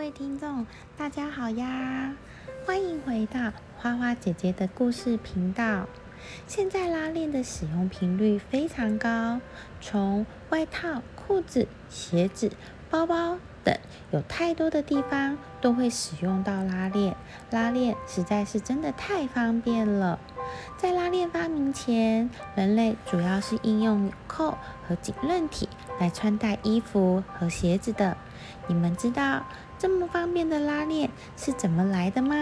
各位听众，大家好呀！欢迎回到花花姐姐的故事频道。现在拉链的使用频率非常高，从外套、裤子、鞋子、包包等，有太多的地方都会使用到拉链。拉链实在是真的太方便了。在拉链发明前，人类主要是应用纽扣和紧韧体来穿戴衣服和鞋子的。你们知道这么方便的拉链是怎么来的吗？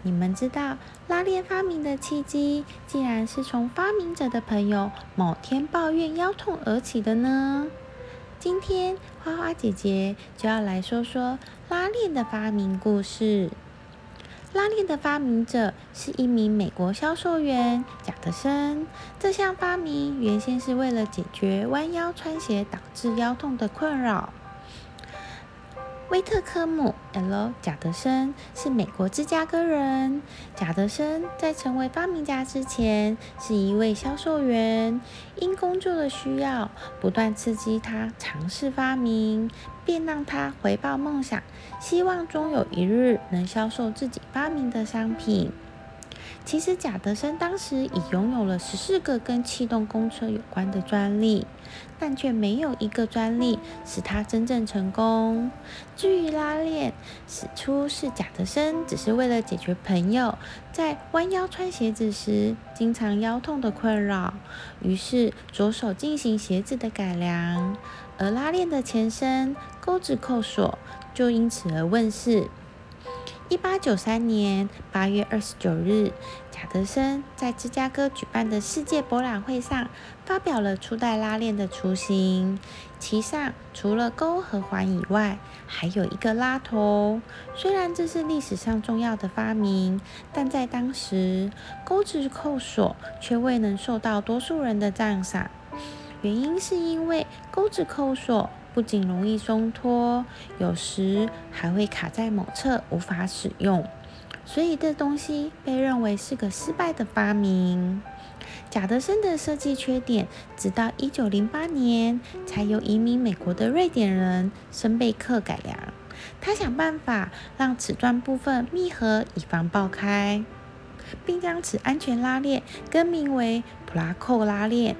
你们知道拉链发明的契机，竟然是从发明者的朋友某天抱怨腰痛而起的呢？今天花花姐姐就要来说说拉链的发明故事。拉链的发明者是一名美国销售员贾德森。这项发明原先是为了解决弯腰穿鞋导致腰痛的困扰。威特科姆 ·L· 贾德森是美国芝加哥人。贾德森在成为发明家之前是一位销售员，因工作的需要不断刺激他尝试发明，便让他回报梦想，希望终有一日能销售自己发明的商品。其实，贾德森当时已拥有了十四个跟气动公车有关的专利，但却没有一个专利使他真正成功。至于拉链，始初是贾德森只是为了解决朋友在弯腰穿鞋子时经常腰痛的困扰，于是着手进行鞋子的改良，而拉链的前身钩子扣锁就因此而问世。一八九三年八月二十九日，贾德森在芝加哥举办的世界博览会上发表了初代拉链的雏形。其上除了钩和环以外，还有一个拉头。虽然这是历史上重要的发明，但在当时，钩子扣锁却未能受到多数人的赞赏。原因是因为钩子扣锁。不仅容易松脱，有时还会卡在某侧无法使用，所以这东西被认为是个失败的发明。贾德森的设计缺点，直到一九零八年才由移民美国的瑞典人森贝克改良。他想办法让齿状部分密合，以防爆开，并将此安全拉链更名为普拉扣拉链。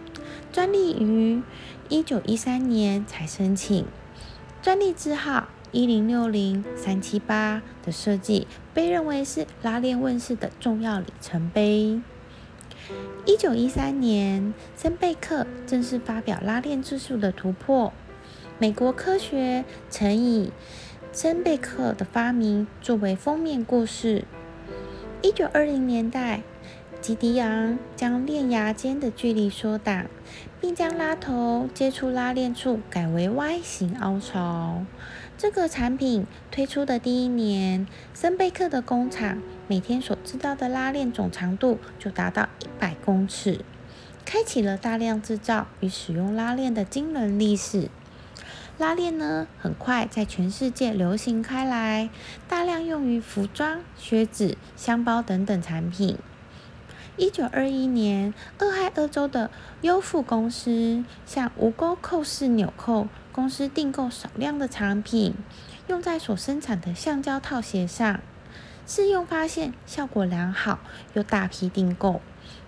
专利于一九一三年才申请，专利字号一零六零三七八的设计被认为是拉链问世的重要里程碑。一九一三年，森贝克正式发表拉链技术的突破。美国科学曾以森贝克的发明作为封面故事。一九二零年代。吉迪昂将链牙间的距离缩短，并将拉头接触拉链处改为 Y 型凹槽。这个产品推出的第一年，森贝克的工厂每天所制造的拉链总长度就达到一百公尺，开启了大量制造与使用拉链的惊人历史。拉链呢，很快在全世界流行开来，大量用于服装、靴子、箱包等等产品。一九二一年，俄亥俄州的优富公司向无钩扣式纽扣公司订购少量的产品，用在所生产的橡胶套鞋上。试用发现效果良好，又大批订购，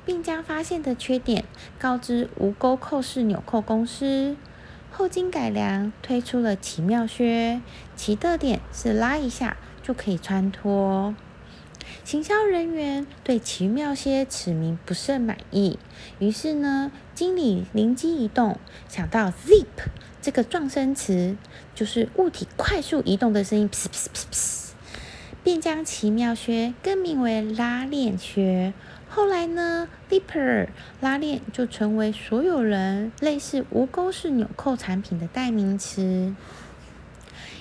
并将发现的缺点告知无钩扣式纽扣公司。后经改良，推出了奇妙靴，其特点是拉一下就可以穿脱。行销人员对奇妙些此名不甚满意，于是呢，经理灵机一动，想到 “zip” 这个撞声词，就是物体快速移动的声音，便将奇妙靴更名为拉链靴。后来呢，“zipper” 拉链就成为所有人类似无钩式纽扣产品的代名词。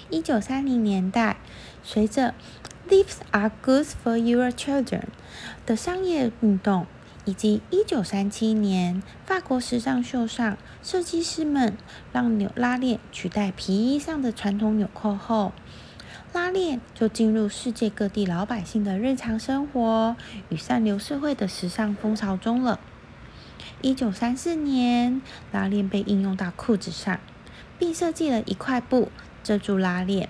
一九三零年代，随着 Lips are good for your children 的商业运动，以及一九三七年法国时尚秀上，设计师们让纽拉链取代皮衣上的传统纽扣后，拉链就进入世界各地老百姓的日常生活与上流社会的时尚风潮中了。一九三四年，拉链被应用到裤子上，并设计了一块布遮住拉链。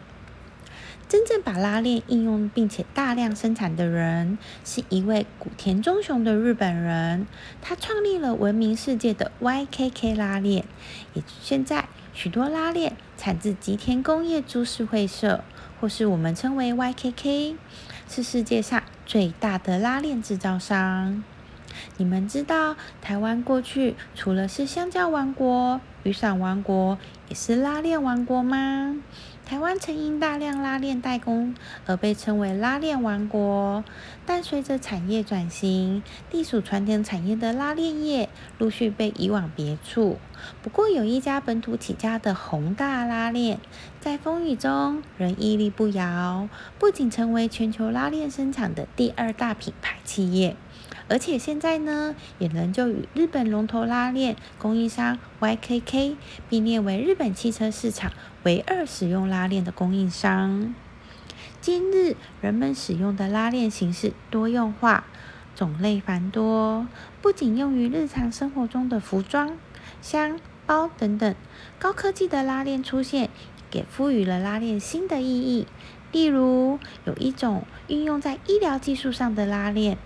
真正把拉链应用并且大量生产的人，是一位古田中雄的日本人。他创立了闻名世界的 YKK 拉链。也现在许多拉链产自吉田工业株式会社，或是我们称为 YKK，是世界上最大的拉链制造商。你们知道台湾过去除了是香蕉王国、雨伞王国，也是拉链王国吗？台湾曾因大量拉链代工而被称为拉链王国，但随着产业转型，隶属传统产业的拉链业陆续被移往别处。不过，有一家本土起家的宏大拉链，在风雨中仍屹立不摇，不仅成为全球拉链生产的第二大品牌企业。而且现在呢，也仍旧与日本龙头拉链供应商 YKK 并列为日本汽车市场唯二使用拉链的供应商。今日人们使用的拉链形式多样化，种类繁多，不仅用于日常生活中的服装、箱、包等等，高科技的拉链出现，也赋予了拉链新的意义。例如，有一种运用在医疗技术上的拉链。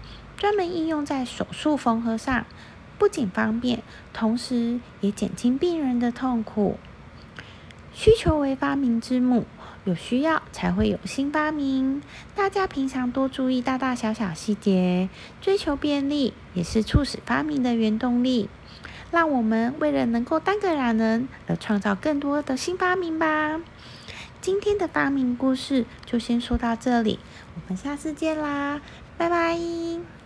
专门应用在手术缝合上，不仅方便，同时也减轻病人的痛苦。需求为发明之母，有需要才会有新发明。大家平常多注意大大小小细节，追求便利，也是促使发明的原动力。让我们为了能够当个懒人而创造更多的新发明吧。今天的发明故事就先说到这里，我们下次见啦，拜拜。